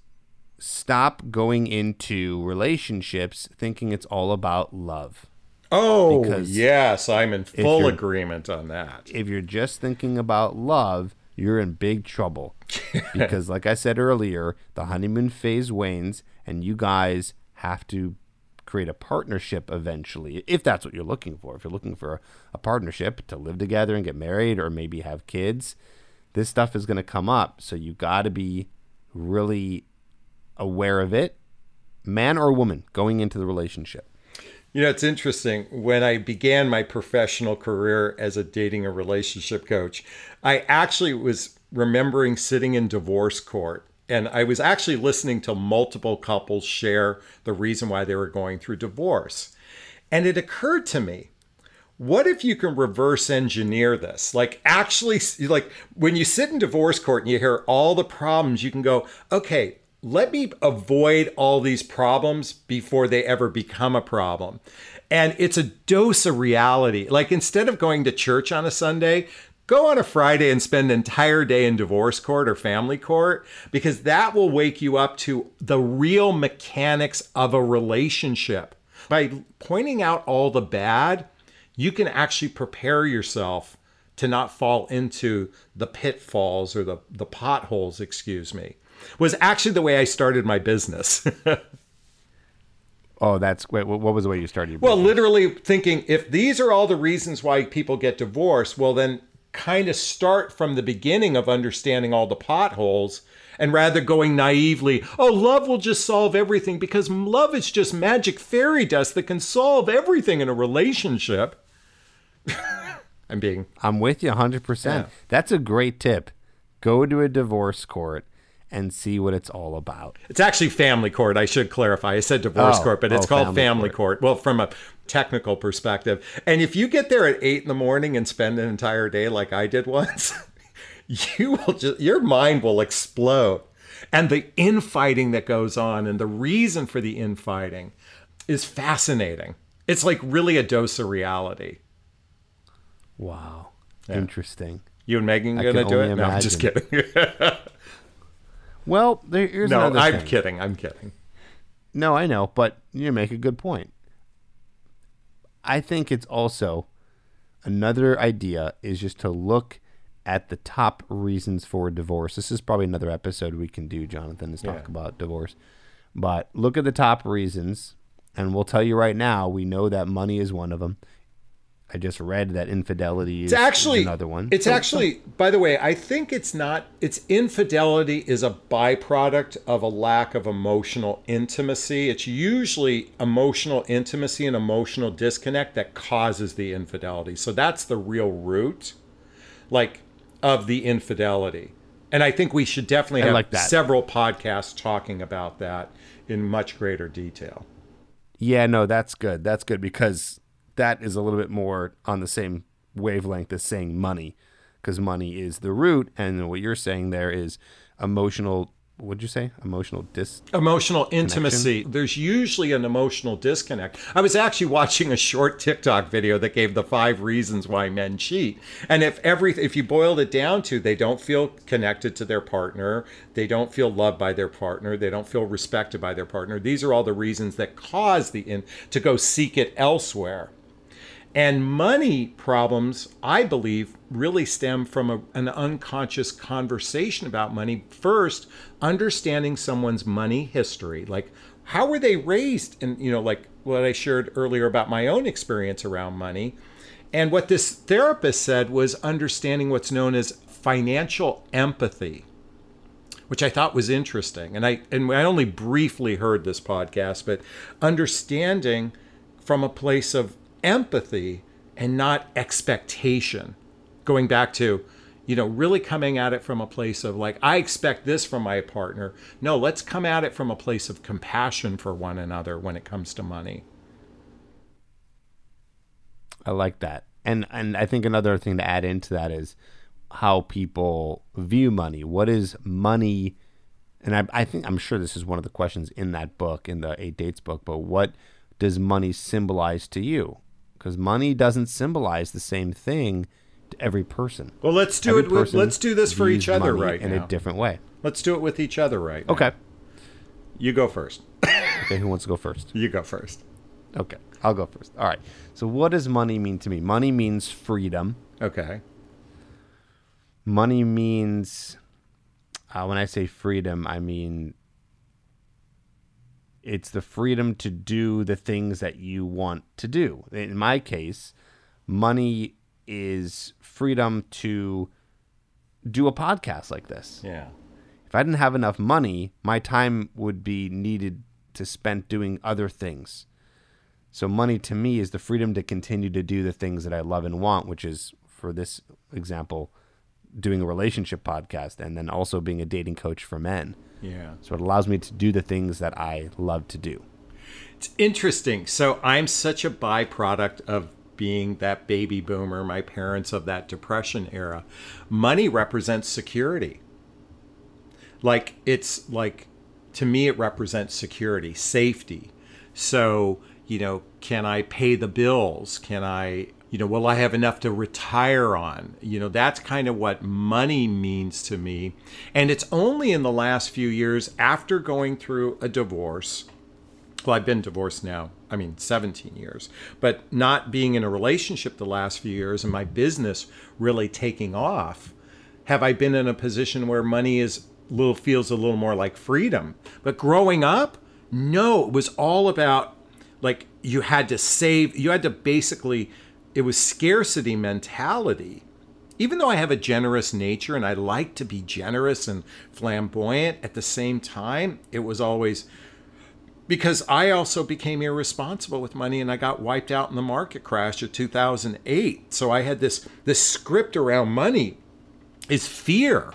stop going into relationships thinking it's all about love. Oh, because yes, I'm in full agreement on that. If you're just thinking about love, you're in big trouble. because, like I said earlier, the honeymoon phase wanes, and you guys have to create a partnership eventually, if that's what you're looking for. If you're looking for a partnership to live together and get married or maybe have kids, this stuff is going to come up. So you got to be really aware of it, man or woman, going into the relationship. You know, it's interesting. When I began my professional career as a dating and relationship coach, I actually was remembering sitting in divorce court and I was actually listening to multiple couples share the reason why they were going through divorce. And it occurred to me what if you can reverse engineer this? Like, actually, like when you sit in divorce court and you hear all the problems, you can go, okay, let me avoid all these problems before they ever become a problem. And it's a dose of reality. Like, instead of going to church on a Sunday, go on a Friday and spend an entire day in divorce court or family court because that will wake you up to the real mechanics of a relationship. By pointing out all the bad, you can actually prepare yourself to not fall into the pitfalls or the, the potholes, excuse me, was actually the way I started my business. oh, that's what was the way you started? well, literally thinking if these are all the reasons why people get divorced, well, then kind of start from the beginning of understanding all the potholes and rather going naively, oh, love will just solve everything because love is just magic fairy dust that can solve everything in a relationship. I'm being. I'm with you 100%. Yeah. That's a great tip. Go to a divorce court and see what it's all about. It's actually family court. I should clarify. I said divorce oh, court, but it's oh, called family, family court. court. Well, from a technical perspective. And if you get there at eight in the morning and spend an entire day like I did once, you will just, your mind will explode. And the infighting that goes on and the reason for the infighting is fascinating. It's like really a dose of reality. Wow. Yeah. Interesting. You and Megan gonna do it? Imagine. No, I'm just kidding. well, there, here's no, another I'm thing. kidding. I'm kidding. No, I know, but you make a good point. I think it's also another idea is just to look at the top reasons for divorce. This is probably another episode we can do, Jonathon, is talk about divorce. But look at the top reasons, and we'll tell you right now, we know that money is one of them. I just read that infidelity is, it's actually, is another one. It's so, actually, so. by the way, I think it's not. It's infidelity is a byproduct of a lack of emotional intimacy. It's usually emotional intimacy and emotional disconnect that causes the infidelity. So that's the real root, like, of the infidelity. And I think we should definitely have like several podcasts talking about that in much greater detail. Yeah, no, that's good. That's good because that is a little bit more on the same wavelength as saying money, because money is the root, and what you're saying there is emotional. What'd you say? Emotional dis. Emotional intimacy. Connection? There's usually an emotional disconnect. I was actually watching a short TikTok video that gave the five reasons why men cheat, and if every if you boiled it down to, they don't feel connected to their partner, they don't feel loved by their partner, they don't feel respected by their partner. These are all the reasons that cause the in to go seek it elsewhere. And money problems, I believe, really stem from a, an unconscious conversation about money. First, understanding someone's money history, like how were they raised, and you know, like what I shared earlier about my own experience around money. And what this therapist said was understanding what's known as financial empathy, which I thought was interesting. And I and I only briefly heard this podcast, but understanding from a place of empathy and not expectation. Going back to, you know, really coming at it from a place of like, I expect this from my partner. No, let's come at it from a place of compassion for one another when it comes to money. I like that. And and I think another thing to add into that is how people view money. What is money? And I, I think I'm sure this is one of the questions in that book, in the Eight Dates book. But what does money symbolize to you? Because money doesn't symbolize the same thing to every person. Well, let's do every it. With, let's do this for each other right in now. a different way. Let's do it with each other right. Now. Okay. You go first. okay, who wants to go first? You go first. Okay, I'll go first. All right. So, what does money mean to me? Money means freedom. Okay. Money means, uh, when I say freedom, I mean it's the freedom to do the things that you want to do. In my case, money is freedom to do a podcast like this. Yeah. If I didn't have enough money, my time would be needed to spend doing other things. So money to me is the freedom to continue to do the things that I love and want, which is for this example, doing a relationship podcast and then also being a dating coach for men. Yeah. So it allows me to do the things that I love to do. It's interesting. So I'm such a byproduct of being that baby boomer, my parents of that depression era. Money represents security. Like it's like to me it represents security, safety. So, you know, can I pay the bills? Can I you know, will I have enough to retire on? You know, that's kind of what money means to me. And it's only in the last few years after going through a divorce. Well, I've been divorced now, I mean, 17 years, but not being in a relationship the last few years and my business really taking off, have I been in a position where money is little feels a little more like freedom. But growing up, no, it was all about like you had to save, you had to basically it was scarcity mentality. Even though I have a generous nature and I like to be generous and flamboyant, at the same time, it was always because I also became irresponsible with money and I got wiped out in the market crash of 2008. So I had this this script around money is fear.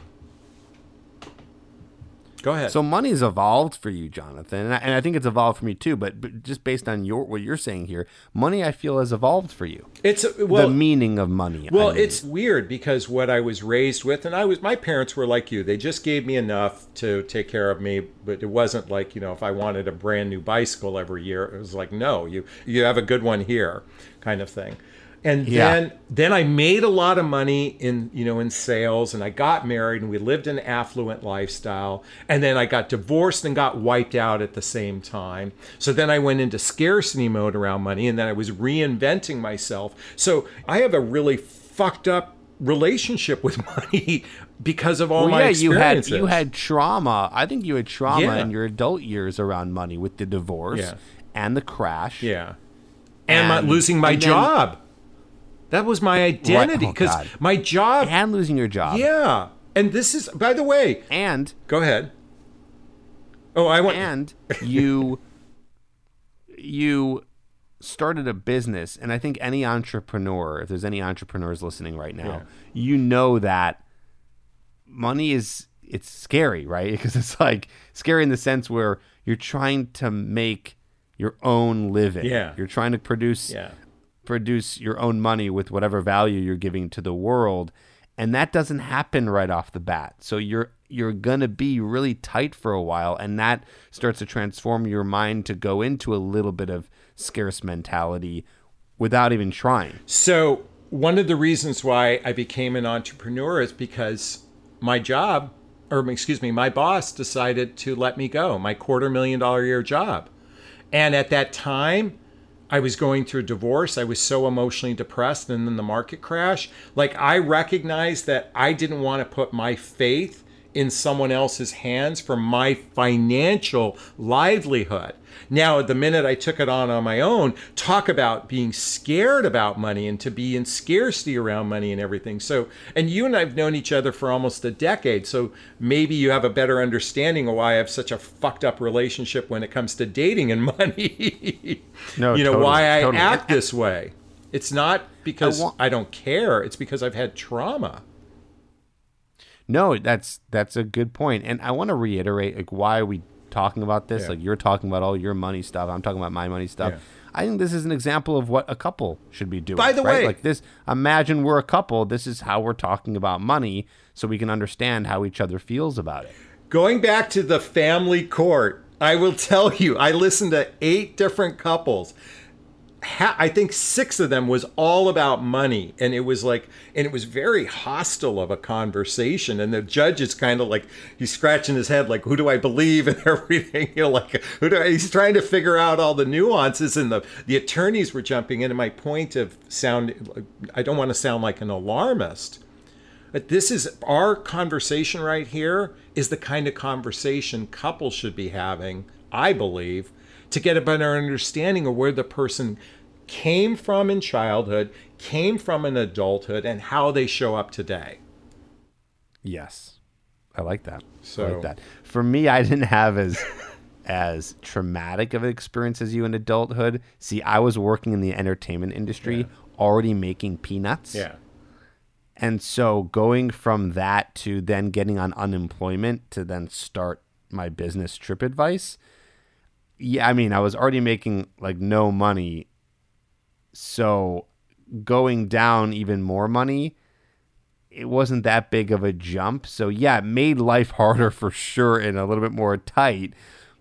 Go ahead. So money's evolved for you, Jonathon, and I, and I, think it's evolved for me too. But, but just based on your what you're saying here, money I feel has evolved for you. It's well, the meaning of money. Well, I mean. it's weird because what I was raised with, and I was my parents were like you. They just gave me enough to take care of me, but it wasn't like you know if I wanted a brand new bicycle every year, it was like no, you you have a good one here, kind of thing and yeah. then then I made a lot of money in you know in sales and I got married and we lived an affluent lifestyle and then I got divorced and got wiped out at the same time so then I went into scarcity mode around money and then I was reinventing myself so I have a really fucked up relationship with money because of all well, my yeah, experiences. you had you had trauma I think you had trauma yeah. in your adult years around money with the divorce yeah. and the crash yeah and, and my, losing my job that was my identity because right. oh, my job and losing your job. Yeah, and this is by the way. And go ahead. Oh, I want. And you, you started a business, and I think any entrepreneur, if there's any entrepreneurs listening right now, yeah. you know that money is it's scary, right? Because it's like scary in the sense where you're trying to make your own living. Yeah. You're trying to produce yeah produce your own money with whatever value you're giving to the world and that doesn't happen right off the bat. So you're you're going to be really tight for a while and that starts to transform your mind to go into a little bit of scarce mentality without even trying. So one of the reasons why I became an entrepreneur is because my job or excuse me my boss decided to let me go my quarter million dollar year job. And at that time I was going through a divorce. I was so emotionally depressed. And then the market crash. Like, I recognized that I didn't want to put my faith in someone else's hands for my financial livelihood. Now, the minute I took it on on my own, talk about being scared about money and to be in scarcity around money and everything. So, and you and I've known each other for almost a decade. So maybe you have a better understanding of why I have such a fucked up relationship when it comes to dating and money. no, you know, totally, why I totally. act this way. It's not because I, want- I don't care, it's because I've had trauma. No, that's that's a good point, and I want to reiterate like why are we talking about this. Yeah. Like you're talking about all your money stuff. I'm talking about my money stuff. Yeah. I think this is an example of what a couple should be doing. By the right? way, like this, imagine we're a couple. This is how we're talking about money, so we can understand how each other feels about it. Going back to the family court, I will tell you, I listened to eight different couples I think six of them was all about money, and it was like, and it was very hostile of a conversation. And the judge is kind of like he's scratching his head, like, who do I believe and everything? You know, like who do I, he's trying to figure out all the nuances, and the the attorneys were jumping in. And my point of sound, I don't want to sound like an alarmist. But this is our conversation right here is the kind of conversation couples should be having, I believe, to get a better understanding of where the person came from in childhood, came from in adulthood, and how they show up today. Yes, I like that. So I like that. For me, I didn't have as as traumatic of an experience as you in adulthood. See, I was working in the entertainment industry, yeah. already making peanuts. Yeah. And so going from that to then getting on unemployment to then start my business Tripp Advice yeah, I mean, I was already making like no money. So going down even more money, it wasn't that big of a jump. So yeah, it made life harder for sure and a little bit more tight.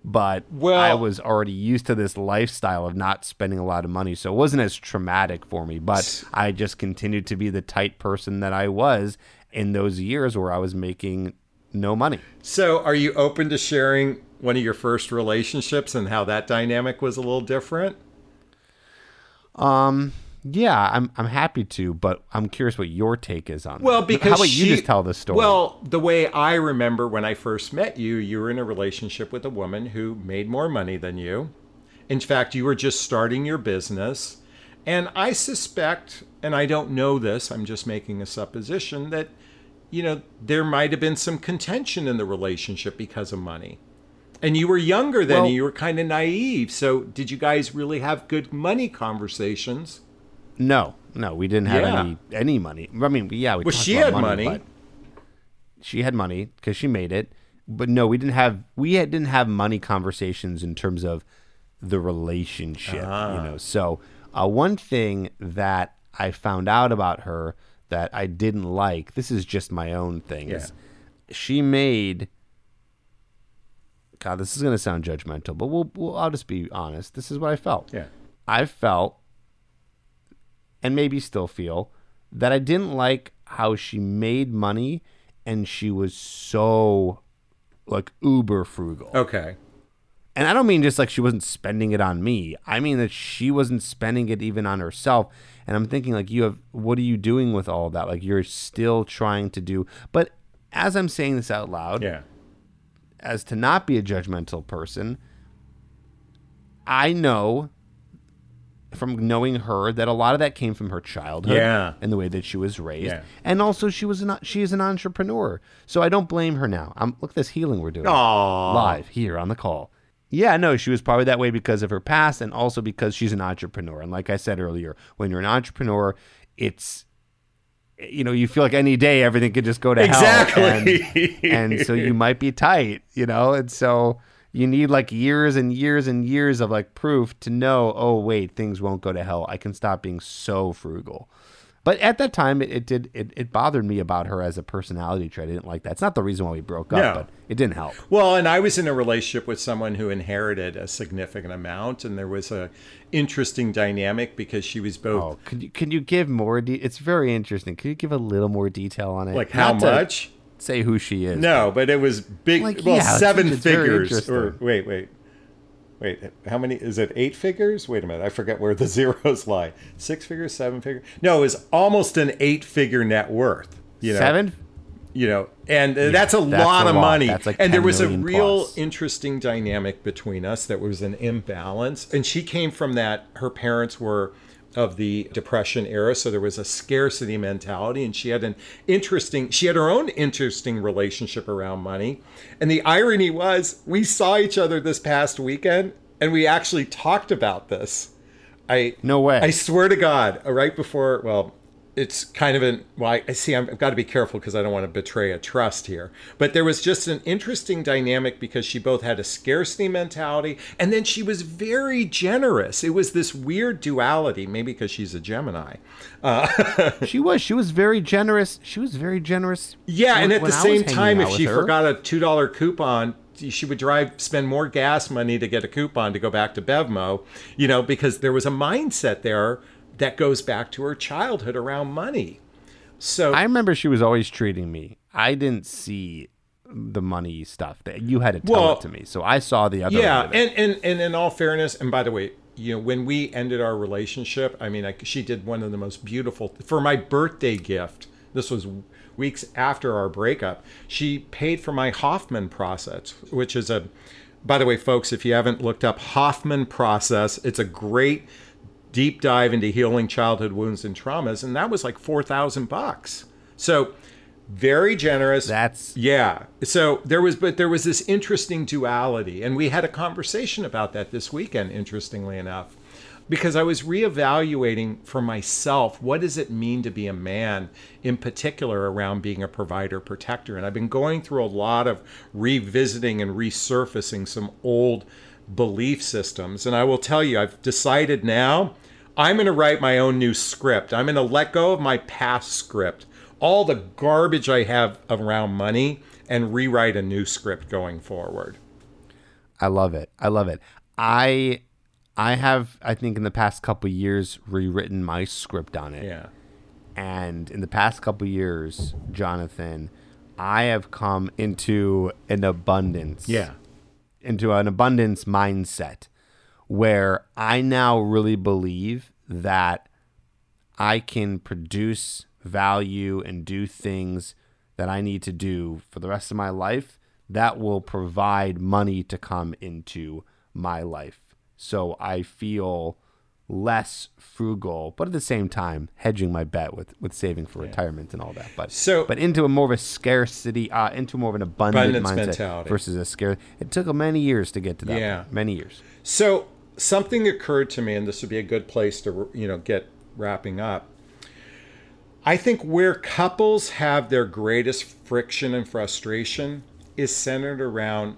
But well, I was already used to this lifestyle of not spending a lot of money, so it wasn't as traumatic for me. But I just continued to be the tight person that I was in those years where I was making no money. So, are you open to sharing one of your first relationships and how that dynamic was a little different? Um, yeah, I'm I'm happy to, but I'm curious what your take is on. Well, that. because how about she, you just tell the story? Well, the way I remember when I first met you, you were in a relationship with a woman who made more money than you. In fact, you were just starting your business, and I suspect, and I don't know this, I'm just making a supposition that, you know, there might have been some contention in the relationship because of money. And you were younger then, well, you were kind of naive. So, did you guys really have good money conversations? No, no, we didn't have yeah. any any money. I mean, yeah, we. Well, she had money. money. she had money because she made it, but no, we didn't have we had, didn't have money conversations in terms of the relationship. Ah. You know, so uh, one thing that I found out about her that I didn't like. This is just my own thing. Yeah. she made. God, this is going to sound judgmental, but we'll, we'll I'll just be honest. This is what I felt. Yeah. I felt and maybe still feel that I didn't like how she made money and she was so like uber frugal. Okay. And I don't mean just like she wasn't spending it on me. I mean that she wasn't spending it even on herself. And I'm thinking like you have what are you doing with all of that? Like you're still trying to do but as I'm saying this out loud, yeah. As to not be a judgmental person, I know from knowing her that a lot of that came from her childhood yeah. and the way that she was raised. Yeah. And also she was an she is an entrepreneur. So I don't blame her now. I'm look at this healing we're doing Aww. live here on the call. Yeah, no, she was probably that way because of her past and also because she's an entrepreneur. And like I said earlier, when you're an entrepreneur, it's you know, you feel like any day everything could just go to exactly. hell. Exactly. And, and so you might be tight, you know, and so you need like years and years and years of like proof to know, oh wait, things won't go to hell. I can stop being so frugal. But at that time, it, it did it, it bothered me about her as a personality trait. I didn't like that. It's not the reason why we broke up, no. but it didn't help. Well, and I was in a relationship with someone who inherited a significant amount, and there was a interesting dynamic because she was both. Oh, can you can you give more? De- it's very interesting. Can you give a little more detail on it? Like how not much? say who she is. No, but it was big. Like, well, yeah, seven figures. Or wait, wait, wait. How many? Is it eight figures? Wait a minute. I forget where the zeros lie. Six figures, seven figures. No, it was almost an eight-figure net worth. You know, seven. You know, and uh, yeah, that's a that's lot a of lot. money. Like and there was a real plus. interesting dynamic between us. That was an imbalance, and she came from that. Her parents were of the depression era so there was a scarcity mentality and she had an interesting she had her own interesting relationship around money. And the irony was we saw each other this past weekend and we actually talked about this. I no way. I swear to god uh, right before well it's kind of an well i see i've got to be careful because i don't want to betray a trust here. But there was just an interesting dynamic because she both had a scarcity mentality and then she was very generous. It was this weird duality maybe because she's a gemini. Uh, she was she was very generous she was very generous yeah when, and at the same time if she her. forgot a two dollar coupon she would drive spend more gas money to get a coupon to go back to Bevmo, you know, because there was a mindset there that goes back to her childhood around money. So I remember she was always treating me. I didn't see the money stuff that you had to tell well, it to me. So I saw the other. Yeah, and, and and in all fairness, and by the way, you know, when we ended our relationship, I mean, I, she did one of the most beautiful for my birthday gift. This was weeks after our breakup. She paid for my Hoffman process, which is a by the way, folks, if you haven't looked up Hoffman process, it's a great deep dive into healing childhood wounds and traumas, and that was like four thousand bucks. So very generous. That's yeah. So there was, but there was this interesting duality, and we had a conversation about that this weekend. Interestingly enough, because I was reevaluating for myself what does it mean to be a man, in particular around being a provider protector, and I've been going through a lot of revisiting and resurfacing some old belief systems, and I will tell you, I've decided now I'm going to write my own new script. I'm going to let go of my past script, all the garbage I have around money, and rewrite a new script going forward. I love it. I love it. I I have I think in the past couple years rewritten my script on it. Yeah. And in the past couple years, Jonathon, I have come into an abundance. Yeah. Into an abundance mindset where I now really believe that I can produce value and do things that I need to do for the rest of my life that will provide money to come into my life. So I feel less frugal, but at the same time hedging my bet with with saving for yeah. retirement and all that. But so but into a more of a scarcity, uh, into more of an abundant mindset mentality. versus a scare. It took many years to get to that. Yeah, point. many years. So something occurred to me, and this would be a good place to you know get wrapping up. I think where couples have their greatest friction and frustration is centered around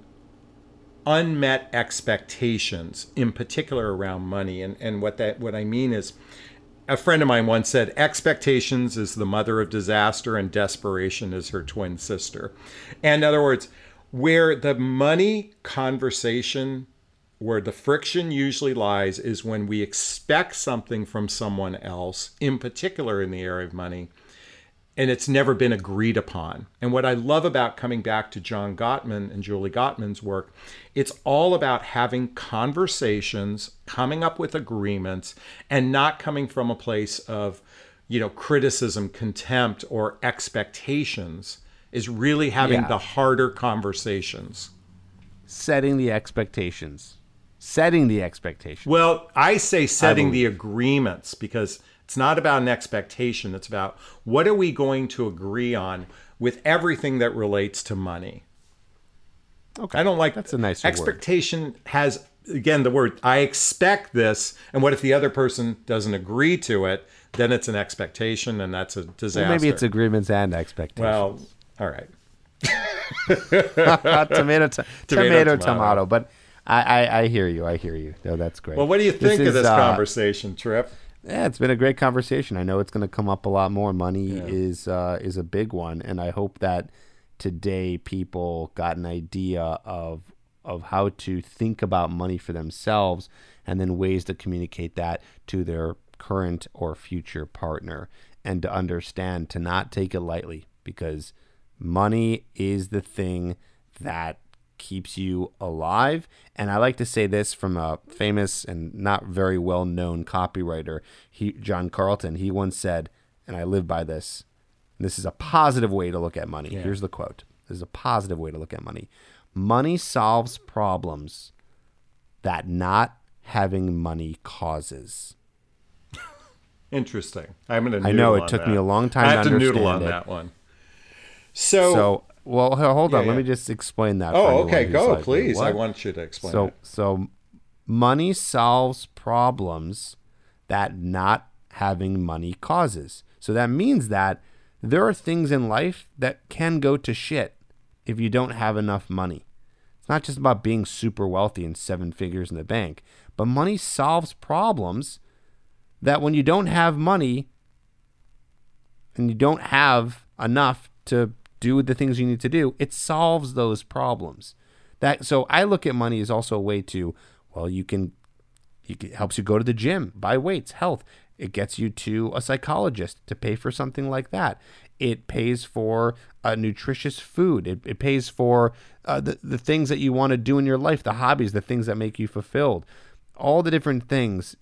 unmet expectations, in particular around money. And, and what that what I mean is a friend of mine once said expectations is the mother of disaster and desperation is her twin sister. And in other words, where the money conversation where the friction usually lies is when we expect something from someone else, in particular in the area of money, and it's never been agreed upon. And what I love about coming back to John Gottman and Julie Gottman's work, it's all about having conversations, coming up with agreements, and not coming from a place of, you know, criticism, contempt, or expectations. Is really having yeah. the harder conversations. Setting the expectations. Setting the expectations. Well, I say setting I the agreements because it's not about an expectation. It's about what are we going to agree on with everything that relates to money. Okay. I don't like that's a nice expectation word. has again the word I expect this, and what if the other person doesn't agree to it? Then it's an expectation, and that's a disaster. Well, maybe it's agreements and expectations. Well, all right. tomato, t- tomato, tomato, tomato, But I, I, I, hear you. I hear you. No, that's great. Well, what do you think this of this uh, conversation, Tripp? Yeah, it's been a great conversation. I know it's going to come up a lot more. Money yeah. is uh, is a big one, and I hope that today people got an idea of of how to think about money for themselves, and then ways to communicate that to their current or future partner, and to understand to not take it lightly because money is the thing that keeps you alive. And I like to say this from a famous and not very well known copywriter, he, John Carlton. He once said, and I live by this this is a positive way to look at money. Yeah. Here's the quote this is a positive way to look at money. Money solves problems that not having money causes. Interesting. I'm gonna. I know it took that. me a long time. I have to, to noodle on it. that one. So, so well, hold on. Yeah, Let me just explain that. Oh, okay. Go, like, please. What? I want you to explain. So, it. so money solves problems that not having money causes. So that means that there are things in life that can go to shit if you don't have enough money. It's not just about being super wealthy and seven figures in the bank, but money solves problems that when you don't have money and you don't have enough to do the things you need to do, it solves those problems. That so I look at money as also a way to well, you can it helps you go to the gym, buy weights, health. It gets you to a psychologist to pay for something like that. It pays for a nutritious food. It, it pays for uh, the, the things that you want to do in your life, the hobbies, the things that make you fulfilled. All the different things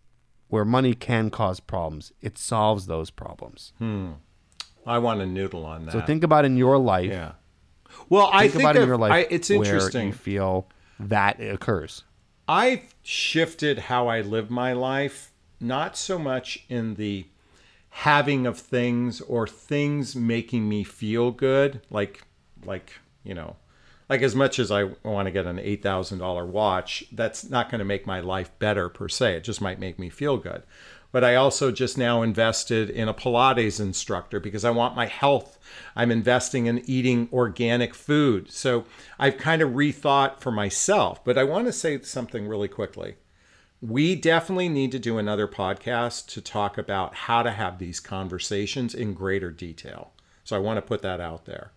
where money can cause problems. It solves those problems. Hmm. I want to noodle on that. So think about in your life. Yeah. Well, think I think about of, in your life I, it's interesting. you feel that occurs. I've shifted how I live my life, not so much in the having of things or things making me feel good, like like you know, like as much as I want to get an eight thousand dollar watch, that's not going to make my life better per se. It just might make me feel good but I also just now invested in a Pilates instructor because I want my health. I'm investing in eating organic food. So I've kind of rethought for myself, but I want to say something really quickly. we definitely need to do another podcast to talk about how to have these conversations in greater detail. So I want to put that out there.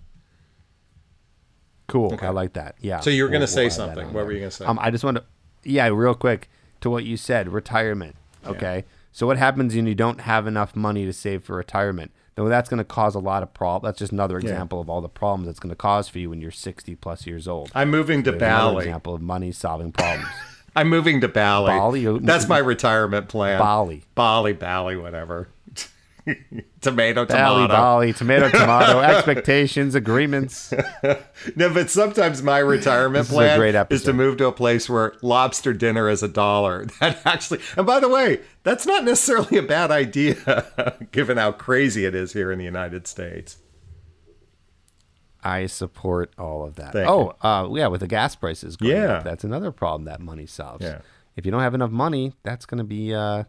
Cool. Okay. I like that. Yeah. So you were going to we'll, say we'll something. What there. were you going to say? Um, I just want to, yeah, real quick to what you said retirement. Okay. Yeah. So what happens when you don't have enough money to save for retirement? Though that's going to cause a lot of problems. That's just another example yeah. of all the problems that's going to cause for you when you're 60 plus years old. I'm moving to Bali. example of money solving problems. I'm moving to Bali. Bali. That's my retirement plan. Bali. Bali, Bali, whatever. tomato, Bali, tomato. Bali, tomato, tomato. expectations, agreements. no, but sometimes my retirement plan is, is to move to a place where lobster dinner is a dollar. That actually, and by the way, that's not necessarily a bad idea, given how crazy it is here in the United States. I support all of that. Thank oh, uh, yeah, with the gas prices going yeah. up, that's another problem that money solves. Yeah. If you don't have enough money, that's going to be uh,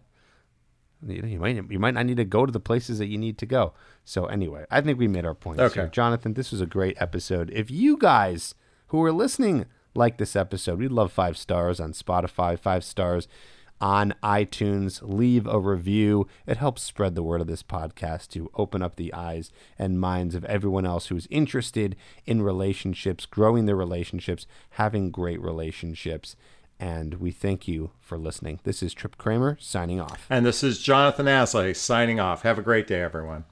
you, know, you might you might not need to go to the places that you need to go. So anyway, I think we made our point. Okay, here. Jonathon, this was a great episode. If you guys who are listening like this episode, we'd love five stars on Spotify, five stars on iTunes. Leave a review. It helps spread the word of this podcast to open up the eyes and minds of everyone else who's interested in relationships, growing their relationships, having great relationships. And we thank you for listening. This is Tripp Kramer signing off. And this is Jonathon Aslay signing off. Have a great day, everyone.